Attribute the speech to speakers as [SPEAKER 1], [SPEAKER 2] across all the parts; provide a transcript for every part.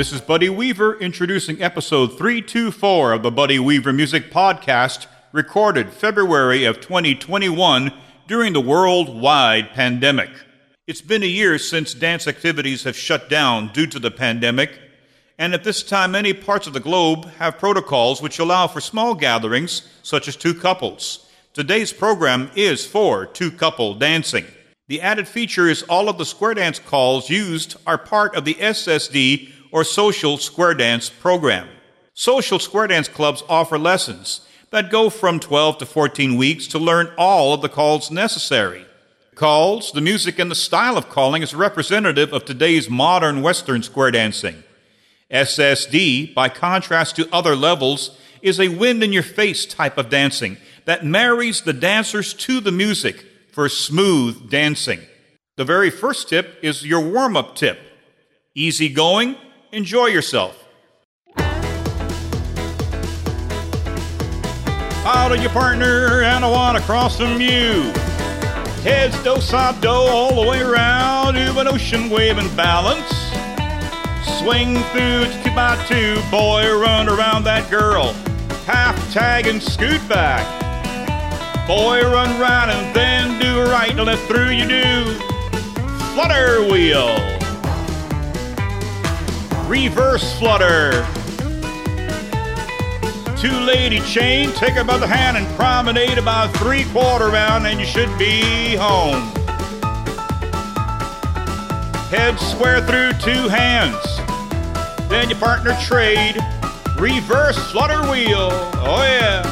[SPEAKER 1] This is Buddy Weaver introducing episode 324 of the Buddy Weaver Music Podcast, recorded February of 2021 during the worldwide pandemic. It's been a year since dance activities have shut down due to the pandemic, and at this time, many parts of the globe have protocols which allow for small gatherings, such as two couples. Today's program is for two couple dancing. The added feature is all of the square dance calls used are part of the SSD or Social Square Dance program. Social Square Dance clubs offer lessons that go from 12 to 14 weeks to learn all of the calls necessary. Calls, the music, and the style of calling is representative of today's modern Western square dancing. SSD, by contrast to other levels, is a wind in your face type of dancing that marries the dancers to the music for smooth dancing. The very first tip is your warm up tip. Easy going, Enjoy yourself. Out of your partner, and I want to cross from you. Heads do side do all the way around to an ocean wave and balance. Swing through two by two, boy, run around that girl. Half tag and scoot back. Boy, run right and then do a right, and left through you do. Flutter wheel reverse flutter. Two lady chain, take her by the hand and promenade about three quarter round, and you should be home. Head square through two hands. Then your partner trade. Reverse flutter wheel. Oh yeah.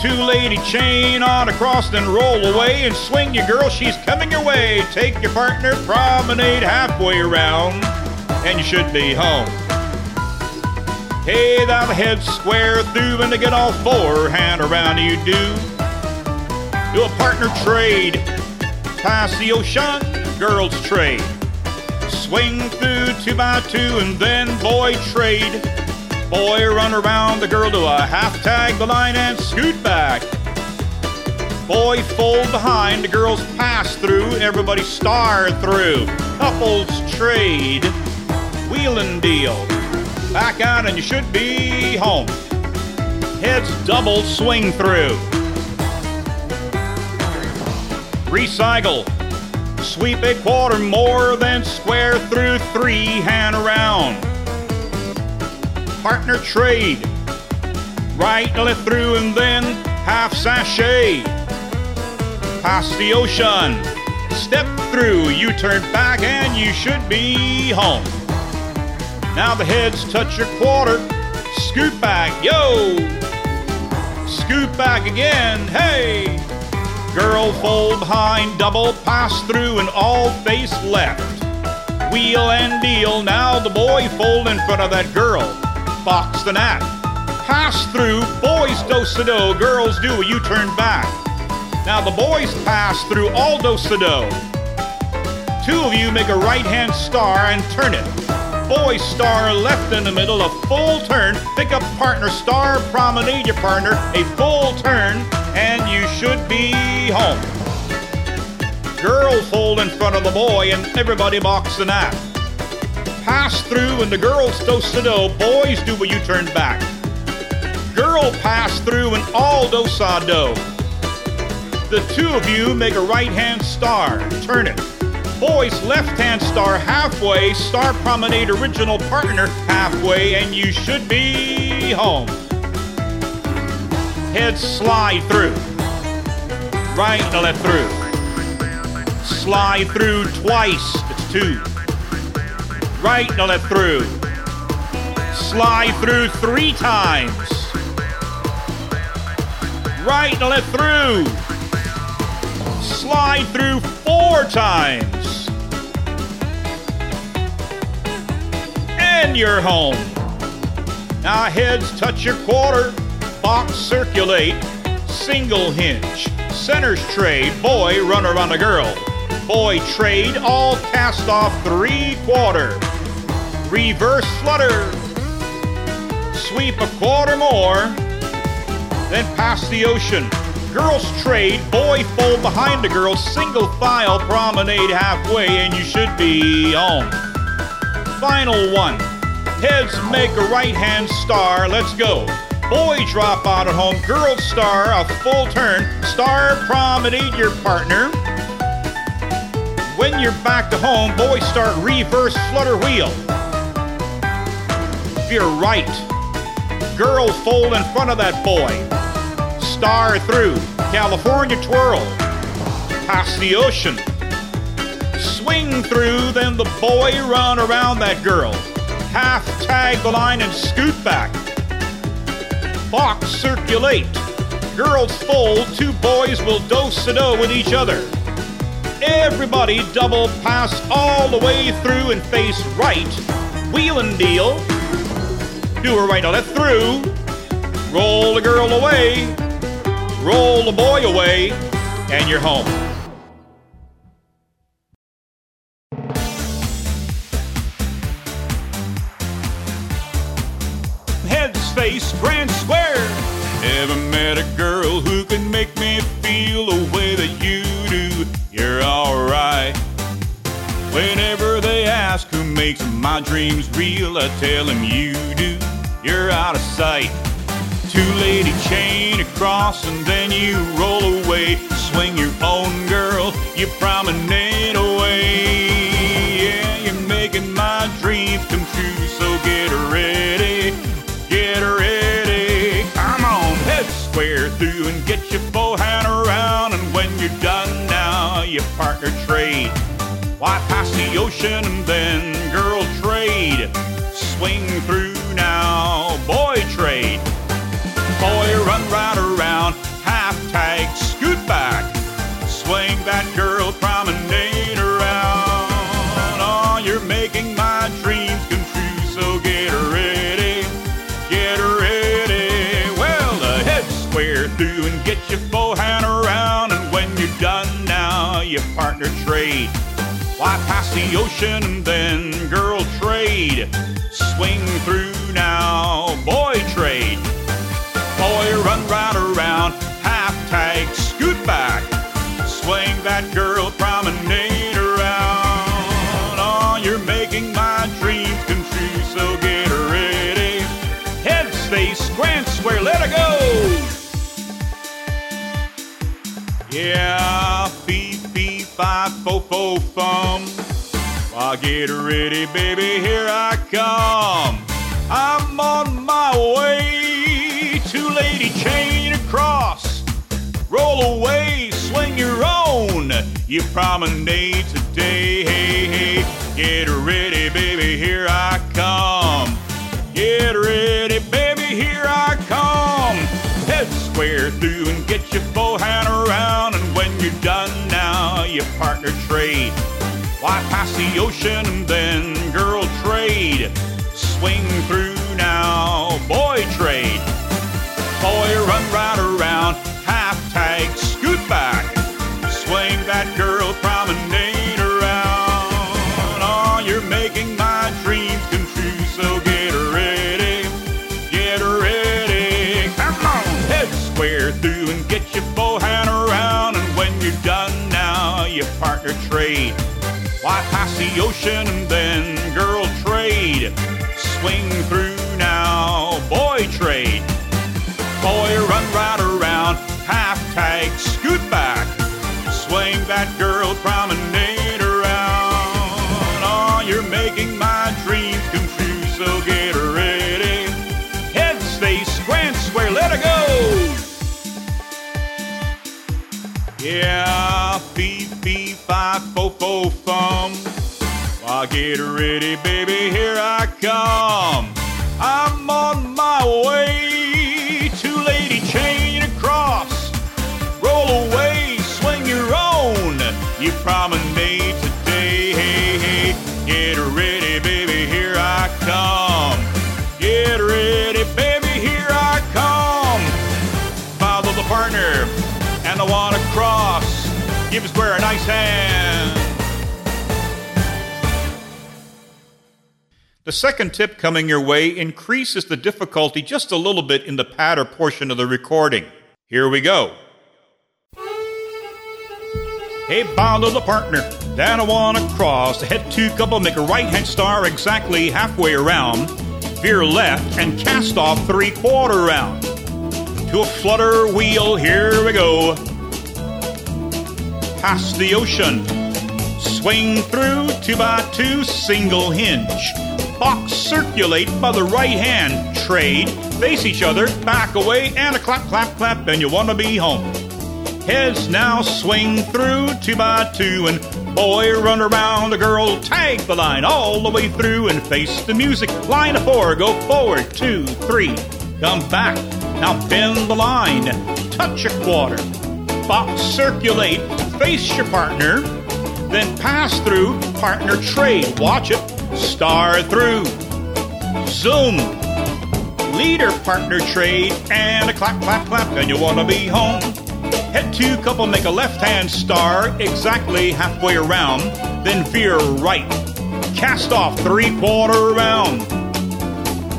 [SPEAKER 1] Two lady chain on across, then roll away and swing your girl. She's coming your way. Take your partner, promenade halfway around and you should be home. Hey, thou head square through and to get all four hand around you do. Do a partner trade, pass the ocean, girls trade. Swing through two by two and then boy trade. Boy run around the girl to a half tag the line and scoot back. Boy fold behind, the girls pass through, everybody star through. Couples trade wheel and deal. Back out and you should be home. Heads double swing through. Recycle. Sweep a quarter more than square through three hand around. Partner trade. Right left through and then half sashay. Past the ocean. Step through, you turn back and you should be home. Now the heads touch your quarter. Scoot back, yo. Scoot back again, hey. Girl fold behind, double pass through, and all face left. Wheel and deal, now the boy fold in front of that girl. Box the gnat. Pass through, boys do do, girls do a U turn back. Now the boys pass through all do do. Two of you make a right hand star and turn it boy star left in the middle, a full turn. Pick up partner, star promenade your partner, a full turn, and you should be home. Girl fold in front of the boy, and everybody box the gnat. Pass through, and the girls toast the dough. Boys do a U turn back. Girl pass through, and all do do. The two of you make a right hand star. Turn it. Boys left hand star halfway, Star Promenade original partner halfway, and you should be home. Head slide through. Right to left through. Slide through twice. It's two. Right to left through. Slide through three times. Right to left through. Slide through four times. And you're home. Now heads touch your quarter, box circulate, single hinge, centers trade, boy run around a girl, boy trade, all cast off three quarter, reverse flutter, sweep a quarter more, then pass the ocean. Girls trade, boy fold behind the girl, single file promenade halfway, and you should be home. Final one. Heads make a right hand star. Let's go. Boy drop out at home. Girl star a full turn. Star promenade your partner. When you're back to home, boy start reverse flutter wheel. If You're right. Girl fold in front of that boy. Star through. California twirl. Past the ocean. Swing through, then the boy run around that girl. Half tag the line and scoot back. Box circulate. Girls fold, two boys will do-si-do oh with each other. Everybody double pass all the way through and face right. Wheel and deal. Do a right, now left through. Roll the girl away. Roll the boy away. And you're home. Grand square. Ever met a girl who can make me feel the way that you do? You're alright. Whenever they ask who makes my dreams real, I tell them you do. You're out of sight. Two lady chain across and then you roll away. Swing your own girl, you promenade away. Trade. Why pass the ocean and then girl trade? Swing ocean and then girl trade? Swing through now, boy trade. Boy run right around, half tag, scoot back. Swing that girl, promenade around. Oh, you're making my dreams come true, so get ready. Head space, grand square, let her go. Yeah, fee, fee, fi, fo, fo, fum. Well, get ready, baby, here I come. I'm on my way. to lady chain across. Roll away, swing your own. You promenade today, hey, hey. Get ready, baby, here I come. Get ready, baby, here I come. Head square through and get your forehand around. And when you're done now, you partner trade. Why pass the ocean and then girl trade? Swing through now, boy trade. Boy run right around, fo, fum. Well, get ready, baby, here I come. I'm on my way. Two lady chain across. Roll away, swing your own. You promenade The second tip coming your way increases the difficulty just a little bit in the patter portion of the recording. Here we go. Hey, to the partner, down a one across. The head two couple make a right hand star exactly halfway around. Veer left and cast off three quarter round. To a flutter wheel, here we go. Past the ocean, swing through two by two, single hinge. Box circulate by the right hand, trade, face each other, back away, and a clap, clap, clap, and you wanna be home. Heads now swing through two by two, and boy run around the girl, tag the line all the way through, and face the music. Line of four, go forward, two, three, come back. Now bend the line, touch a quarter, box circulate, face your partner, then pass through, partner trade. Watch it, star through, zoom, leader partner trade, and a clap, clap, clap, and you wanna be home. Head two couple make a left hand star exactly halfway around, then veer right. Cast off three quarter round.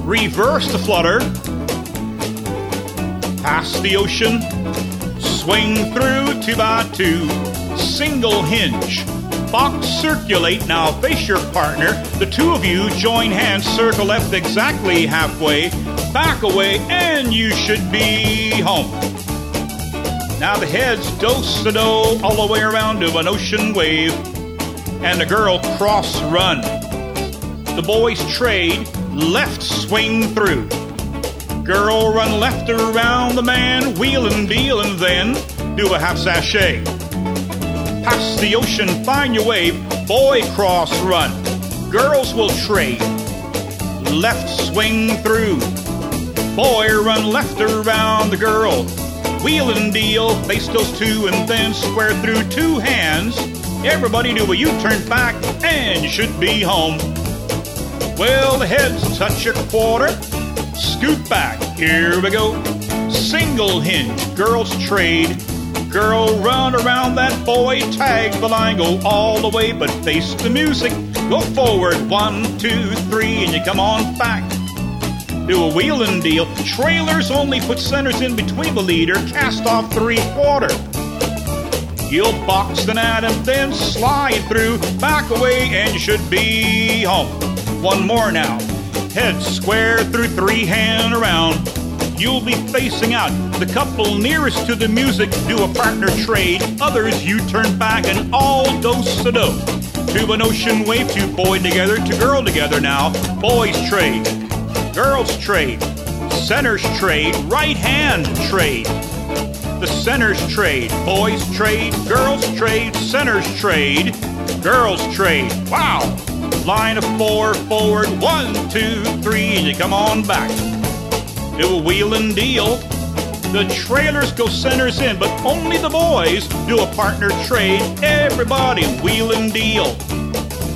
[SPEAKER 1] Reverse the flutter. Past the ocean. Swing through two by two. Single hinge. Box circulate now face your partner. The two of you join hands, circle left exactly halfway. Back away, and you should be home. Now the heads do sa do all the way around to an ocean wave, and the girl cross run. The boys trade, left swing through. Girl run left around the man, wheel and deal, and then do a half sashay. Past the ocean, find your wave, boy cross run. Girls will trade, left swing through. Boy run left around the girl, wheel and deal, face those two, and then square through two hands. Everybody do a U-turn back, and should be home. Well, the heads touch a quarter, scoot back. Here we go. Single hinge, girls trade. Girl, run around that boy, tag the line, go all the way, but face the music. Go forward, one, two, three, and you come on back do a wheel and deal. Trailers only put centers in between the leader, cast off three quarter. You'll box the gnat and then slide through, back away, and you should be home. One more now. Head square through three hand around. You'll be facing out. The couple nearest to the music do a partner trade. Others you turn back and all do sa do. To an ocean wave, two boy together, to girl together now. Boys trade girls trade, centers trade, right hand trade. The centers trade, boys trade, girls trade, centers trade, girls trade. Wow! Line of four forward, one, two, three, and you come on back. Do a wheel and deal. The trailers go centers in, but only the boys do a partner trade. Everybody wheel and deal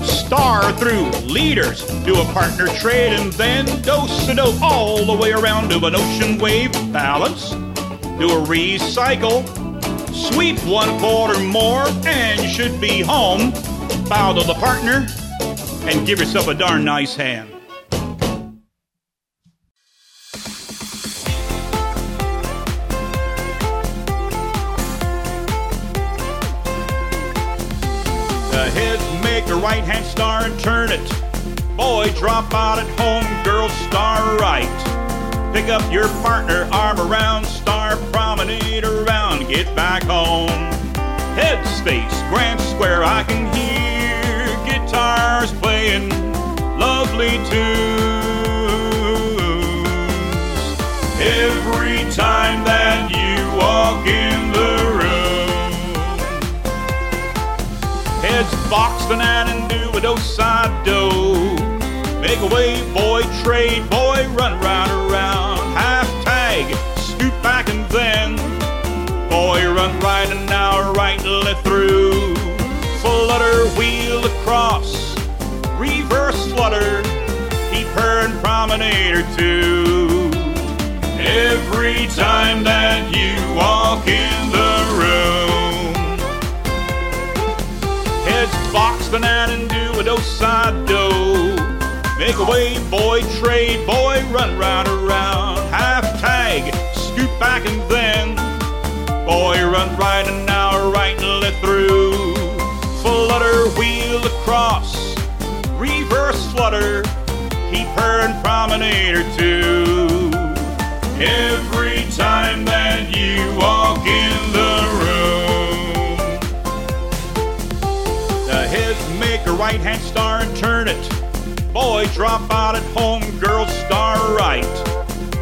[SPEAKER 1] star through leaders do a partner trade and then do sa do all the way around to an ocean wave balance do a recycle sweep one quarter more and you should be home bow to the partner and give yourself a darn nice hand The heads make a right hand star and turn it. Boy, drop out at home, girl, star right. Pick up your partner, arm around, star promenade around, get back home. Head space, grand square, I can hear guitars playing lovely tunes. Every time that you walk in box the gnat and do a do side do. Make a wave, boy, trade, boy, run right around. Half tag, scoot back and then, boy, run right and now right left through. Flutter, wheel across, reverse flutter, keep her in promenade or two. Every time that you walk in the husband and do a do-side do. Make away, boy, trade, boy, run right around. Half tag, scoot back and then. Boy, run right and now, right and let through. Flutter, wheel across, reverse flutter, keeper and promenade or two. Every time that you walk in the right hand star and turn it. Boy, drop out at home, girl, star right.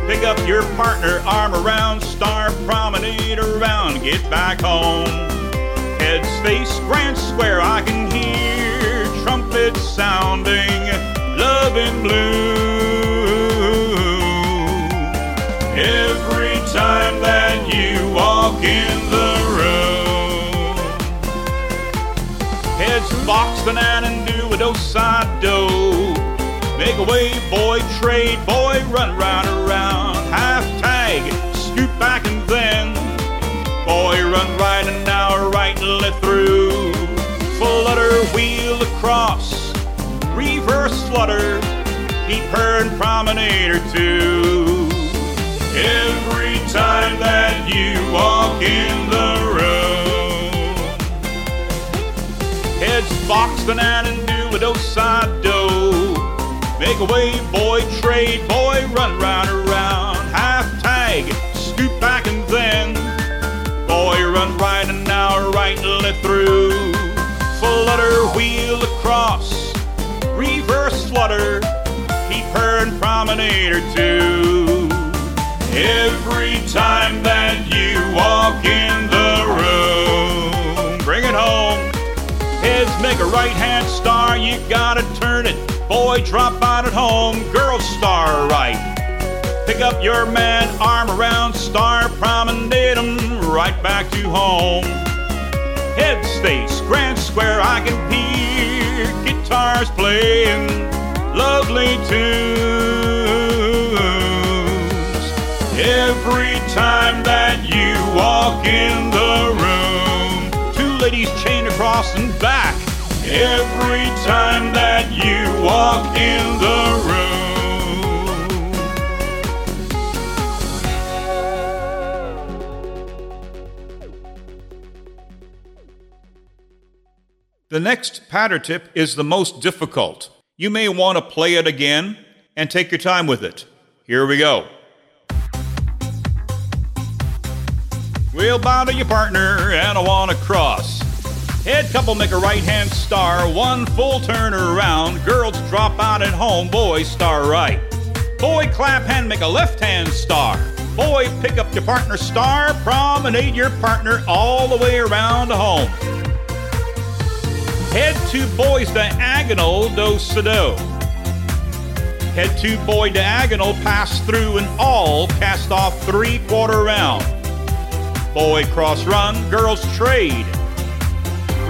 [SPEAKER 1] Pick up your partner, arm around, star promenade around, get back home. Heads face grand square, I can hear trumpets sounding, love and blue. Every box the gnat and do a do side do. Make a boy, trade, boy, run right around. Half tag, scoot back and then. Boy, run right and now right and let through. Flutter, wheel across. Reverse flutter, keep her and promenader too. Every time that you walk in the box the gnat and do a do side do. Make a way, boy, trade, boy, run right around. Half tag, scoot back and then. Boy, run right and now right and let through. Flutter, wheel across. Reverse flutter, keep her and promenader too. Every time that you walk in make a right hand star, you gotta turn it. Boy, drop out at home, girl, star right. Pick up your man, arm around, star promenade 'em right back to home. Head space, grand square, I can hear guitars playing lovely tunes. Every time that you walk in the room, two ladies chain across and back. Every time that you walk in the room. The next patter tip is the most difficult. You may want to play it again and take your time with it. Here we go. We'll bow to your partner and I want to cross. Head couple make a right hand star, one full turn around. Girls drop out at home, boys star right. Boy clap hand, make a left hand star. Boy pick up your partner star, promenade your partner all the way around home. Head to boys diagonal, do sa do. Head to boy diagonal, pass through and all, cast off three quarter round. Boy cross run, girls trade.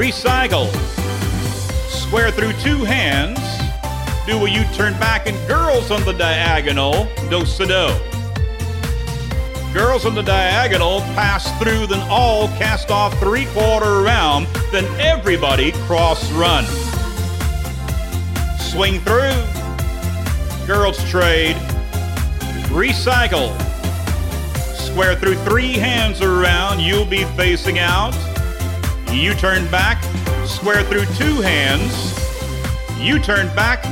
[SPEAKER 1] Recycle. Square through two hands. Do a U turn back and girls on the diagonal, do sa do. Girls on the diagonal pass through, then all cast off three quarter round, then everybody cross run. Swing through. Girls trade. Recycle. Square through three hands around, you'll be facing out. You turn back, square through two hands. You turn back,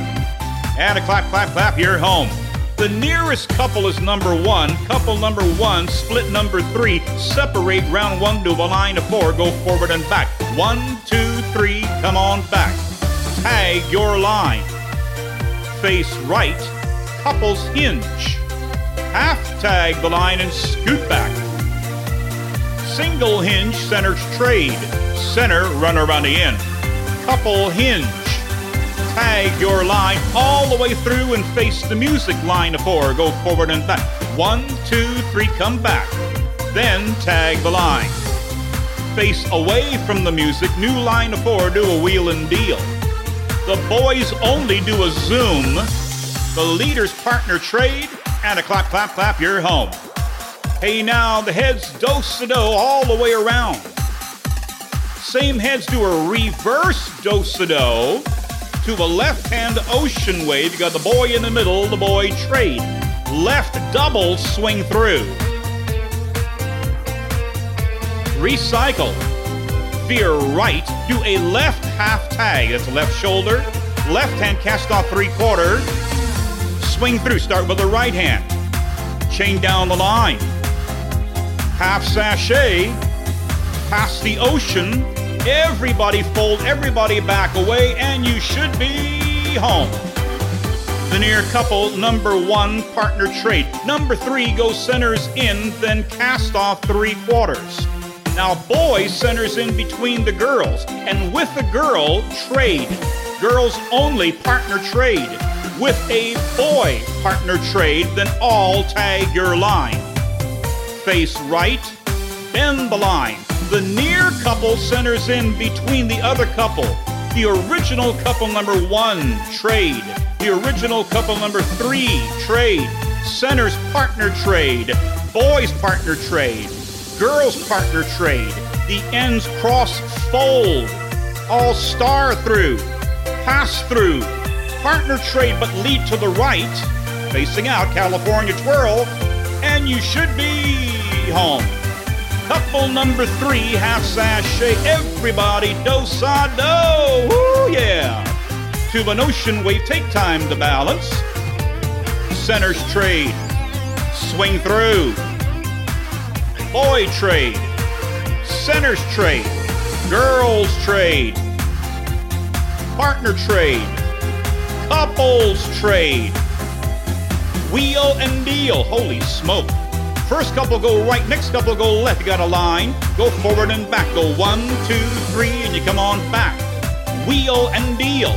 [SPEAKER 1] and a clap, clap, clap, you're home. The nearest couple is number one. Couple number one, split number three. Separate round one to a line of four. Go forward and back. One, two, three, come on back. Tag your line. Face right, couples hinge. Half tag the line and scoot back. Single hinge, center trade. Center, run around the end. Couple hinge. Tag your line all the way through and face the music line of four. Go forward and back. One, two, three, come back. Then tag the line. Face away from the music, new line of four, do a wheel and deal. The boys only do a zoom. The leader's partner trade, and a clap, clap, clap, you're home. Hey, now the heads do sa do all the way around. Same heads do a reverse do sa do to a left hand ocean wave. You got the boy in the middle, the boy trade. Left double swing through. Recycle. Veer right, do a left half tag. That's left shoulder, left hand cast off three quarter. Swing through, start with the right hand. Chain down the line. Half sashay, past the ocean. Everybody fold, everybody back away, and you should be home. The near couple, number one, partner trade. Number three goes centers in, then cast off three quarters. Now, boy centers in between the girls, and with the girl, trade. Girls only partner trade. With a boy partner trade, then all tag your line. Face right, bend the line. The near couple centers in between the other couple. The original couple number one, trade. The original couple number three, trade. Centers partner trade. Boys partner trade girls partner trade, the ends cross fold, all star through, pass through, partner trade but lead to the right, facing out California twirl, and you should be home. Couple number three, half sashay, everybody do sa do, woo yeah. To an ocean wave, take time to balance. Centers trade, swing through boy trade, centers trade, girls trade, partner trade, couples trade, wheel and deal. Holy smoke. First couple go right, next couple go left. You got a line. Go forward and back. Go one, two, three, and you come on back. Wheel and deal.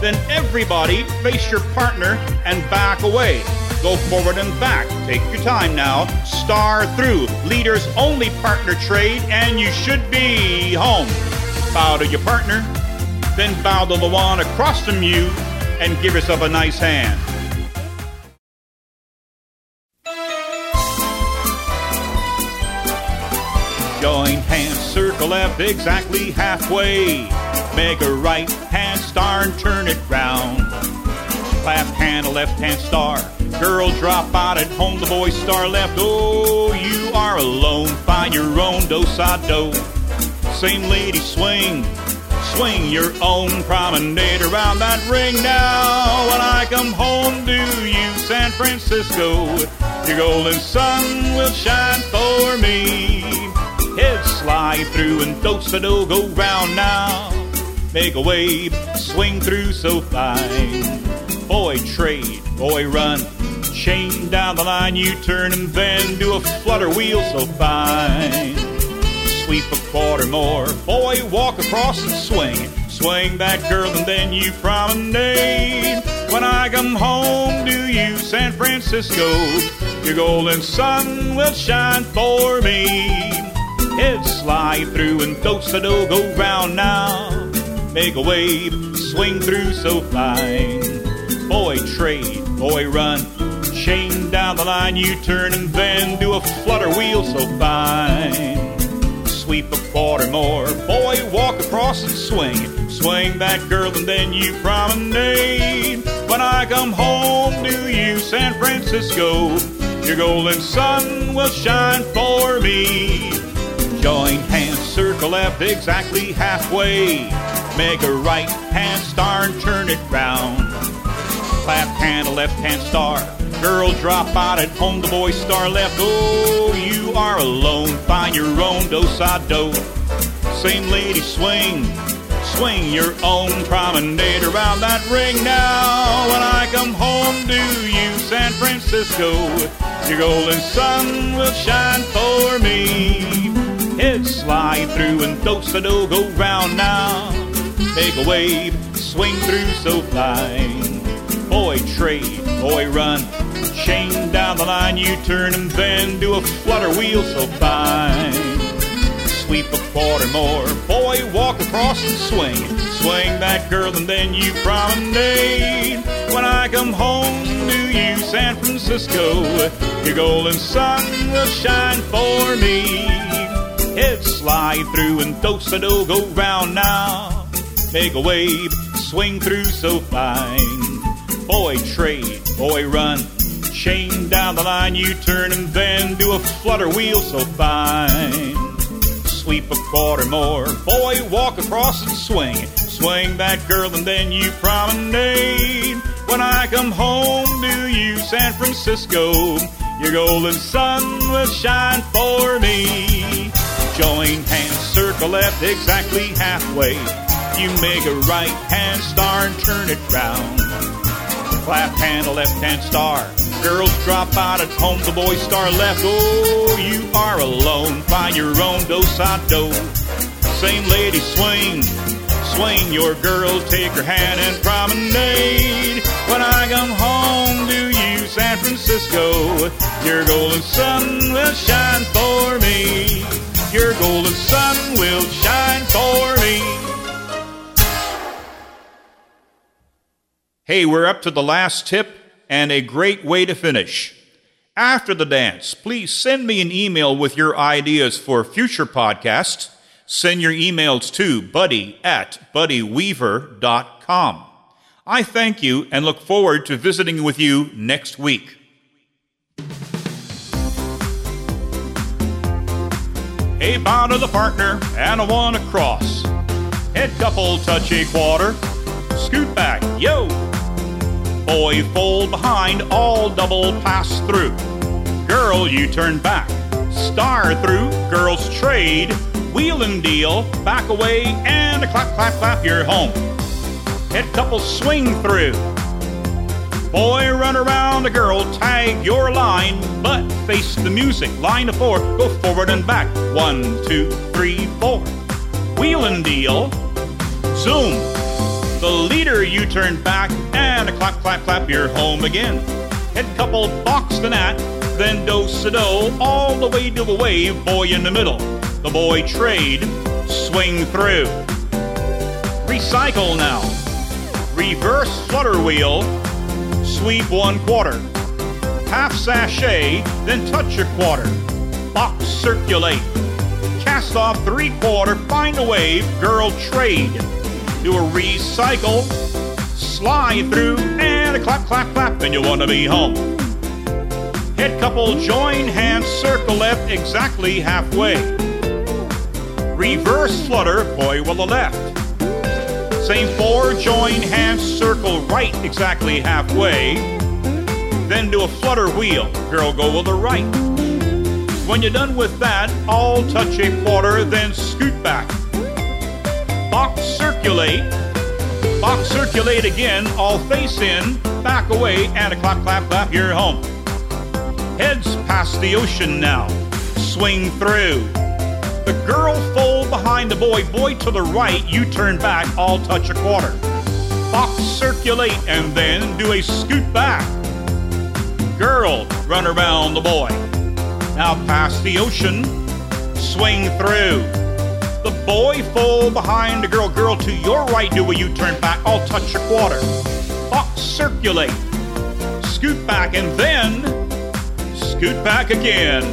[SPEAKER 1] Then everybody face your partner and back away. Go forward and back. Take your time now. Star through. Leaders only partner trade, and you should be home. Bow to your partner, then bow to the one across from you, and give yourself a nice hand. Join hands, circle left exactly halfway. Make a right hand star and turn it round. Clap hand, a left hand star. Girl drop out at home, the boy star left. Oh, you are alone. Find your own do sa do. Same lady swing. Swing your own promenade around that ring now. When I come home to you, San Francisco, your golden sun will shine for me. Slide through and do sa do go round now. Make a wave, swing through so fine. Boy trade, boy run, chain down the line, you turn and then do a flutter wheel so fine. Sweep a quarter more, boy, walk across and swing. Swing that girl and then you promenade. When I come home to you, San Francisco, your golden sun will shine for me. Head slide through and do sa do go round now. Make a wave, swing through so fine. Boy trade, boy run, chain down the line, you turn and then do a flutter wheel so fine. Sweep a quarter more, boy walk across and swing. Swing that girl and then you promenade. When I come home to you, San Francisco, your golden sun will shine for me. Join hands, circle left exactly halfway. Make a right hand star and turn it round. Clap hand, a left hand star. Girl drop out at home, the boy star left. Oh, you are alone. Find your own do sa do. Same lady swing. Swing your own promenade around that ring now. When I come home to you, San Francisco, your golden sun will shine for me. Slide through and do sa do go round now. Take a wave, swing through so fine. Boy trade, boy run, chain down the line, you turn and then do a flutter wheel so fine. Sweep a quarter more, boy walk across and swing, swing that girl and then you promenade. When I come home to you, San Francisco, your golden sun will shine for me. Head slide through and sa do go round now. Make a wave, swing through so fine. Boy trade, boy run, chain down the line, you turn and then do a flutter wheel so fine. Sweep a quarter more, boy walk across and swing, Swing that girl and then you promenade. When I come home to you, San Francisco, your golden sun will shine for me. Join hands, circle left exactly halfway. You make a right hand star and turn it round. Clap hand, a left hand star. Girls drop out at home, the boys star left. Oh, you are alone. Find your own dos a do. Same lady swing, swing your girl, take her hand and promenade. When I come home to you, San Francisco, your golden sun will shine for me. Your golden sun will shine for me. Hey, we're up to the last tip and a great way to finish. After the dance, please send me an email with your ideas for future podcasts. Send your emails to buddy at buddyweaver.com. I thank you and look forward to visiting with you next week. A bow to the partner and a one across. Head couple touch a quarter. Scoot back, yo! Boy, fold behind, all double pass through. Girl, you turn back. Star through, girls trade. Wheel and deal, back away, and a clap, clap, clap, you're home. Head couple swing through. Boy, run around the girl, tag your line, but face the music. Line of four, go forward and back. One, two, three, four. Wheel and deal. Zoom. The leader, you turn back, and a clap, clap, clap, you're home again. Head couple box the gnat, then do a do, all the way to the wave, boy in the middle. The boy trade, swing through. Recycle now. Reverse flutter wheel, sweep one quarter. Half sashay, then touch a quarter. Box circulate. Cast off three quarter, find a wave, girl trade. Do a recycle, slide through, and a clap, clap, clap, and you want to be home. Head couple, join hands, circle left, exactly halfway. Reverse flutter, boy will the left. Same four, join hands, circle right, exactly halfway. Then do a flutter wheel, girl go with the right. When you're done with that, all touch a quarter, then scoot back. Box circulate, box circulate again, all face in, back away, and a clap, clap, clap, you're home. Heads past the ocean now, swing through. The girl fold behind the boy, boy to the right, you turn back, all touch a quarter. Box circulate and then do a scoot back. Girl, run around the boy. Now pass the ocean, swing through. The boy fold behind the girl, girl to your right, do a U-turn back, all touch a quarter. Box circulate, scoot back and then scoot back again.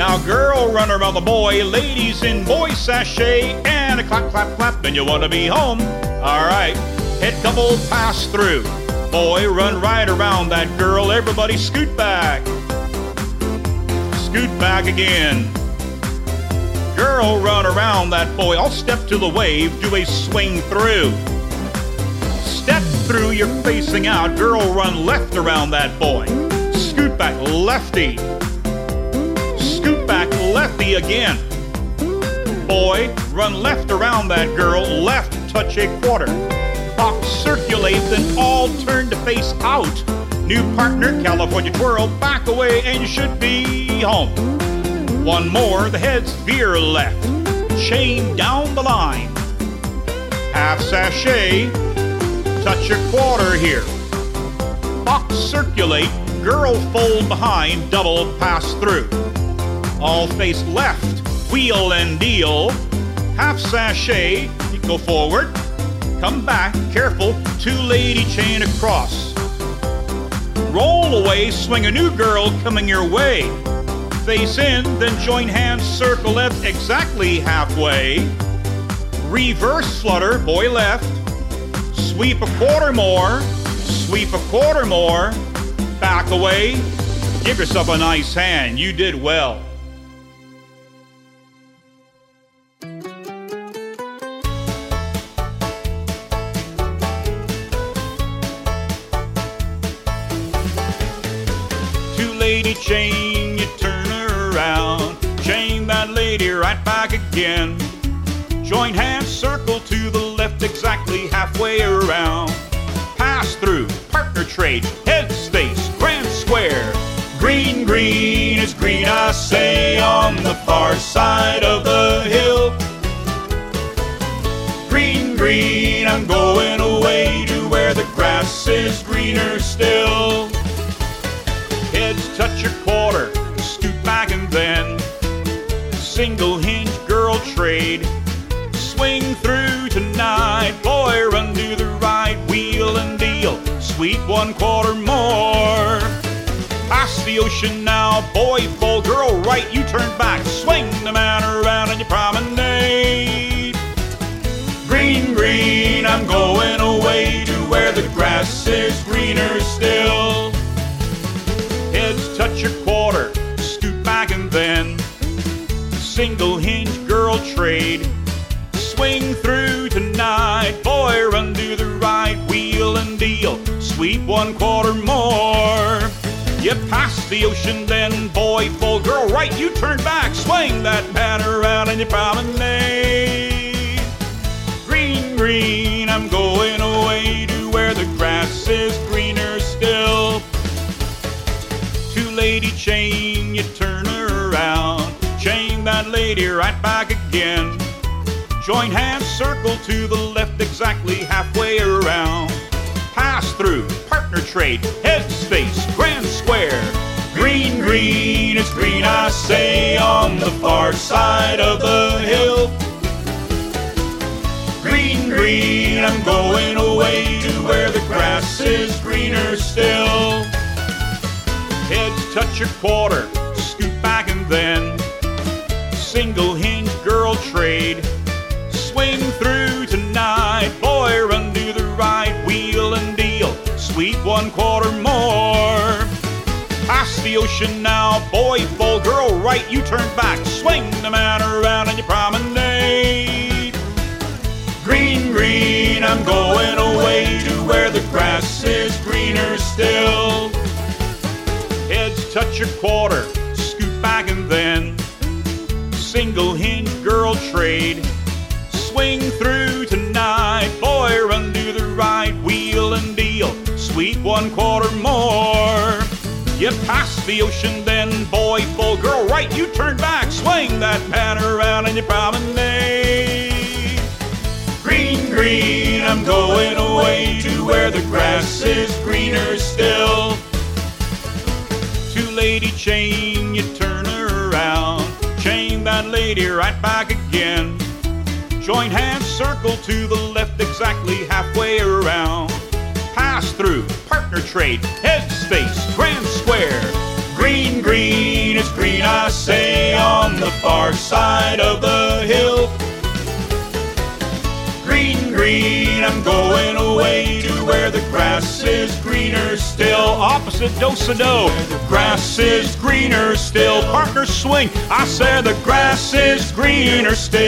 [SPEAKER 1] Now, girl, run around the boy, ladies in boy sashay, and a clap, clap, clap, and you want to be home. All right, head couple pass through. Boy, run right around that girl, everybody scoot back. Scoot back again. Girl, run around that boy, I'll step to the wave, do a swing through. Step through, you're facing out. Girl, run left around that boy. Scoot back, lefty lefty again. Boy, run left around that girl, left touch a quarter. Box circulate, then all turn to face out. New partner, California twirl, back away and should be home. One more, the heads veer left. Chain down the line. Half sashay, touch a quarter here. Box circulate, girl fold behind, double pass through all face left, wheel and deal, half sashay, go forward, come back, careful, two lady chain across. Roll away, swing a new girl coming your way. Face in, then join hands, circle left exactly halfway. Reverse flutter, boy left. Sweep a quarter more, sweep a quarter more, back away. Give yourself a nice hand, you did well. Again. Join hands, circle to the left, exactly halfway around. Pass through, partner trade, heads face, grand square. Green, green is green, I say, on the far side of the hill. Green, green, I'm going away to where the grass is greener still. Heads touch your quarter, scoot back and then single girl trade. Swing through tonight, boy, run to the right, wheel and deal, sweep one quarter more. Pass the ocean now, boy, full girl right, you turn back, swing the man around and you promenade. Green, green, I'm going away to where the grass is greener still. Heads touch your quarter, scoot back and then single hinge girl trade. Swing through tonight, boy, run to the right, wheel and deal, sweep one quarter more. You pass the ocean, then boy, full girl, right, you turn back, swing that pan around and you promenade. Green, green, I'm going away to where the grass is greener still. Two lady chain, you turn around, chain that lady right back again. Join hands, circle to the left, exactly halfway around. Pass through, partner trade, heads face, grand square. Green, green, it's green, I say, on the far side of the hill. Green, green, I'm going away to where the grass is greener still. Heads touch your quarter, scoot back and then single hinge girl trade. Swing through tonight, boy, run to the right, wheel and deal, sweep one quarter more. Pass the ocean now, boy, full girl right, you turn back, swing the man around and you promenade. Green, green, I'm going away to where the grass is greener still. Heads touch your quarter, scoot back and then single hinge girl trade. Swing through tonight, boy, run to the right, wheel and deal, sweep one quarter more. You pass the ocean, then boy, full girl, right, you turn back, swing that pan around and you promenade. Green, green, I'm going away to where the grass is greener still. Two lady chain, you turn lady right back again. Join hands, circle to the left, exactly halfway around. Pass through, partner trade, heads face, grand square. Green, green, it's green, I say, on the far side of the hill. Green, green, I'm going away where the grass is greener still. Opposite do sa do. The grass is greener still. Partner swing. I say the grass is greener still.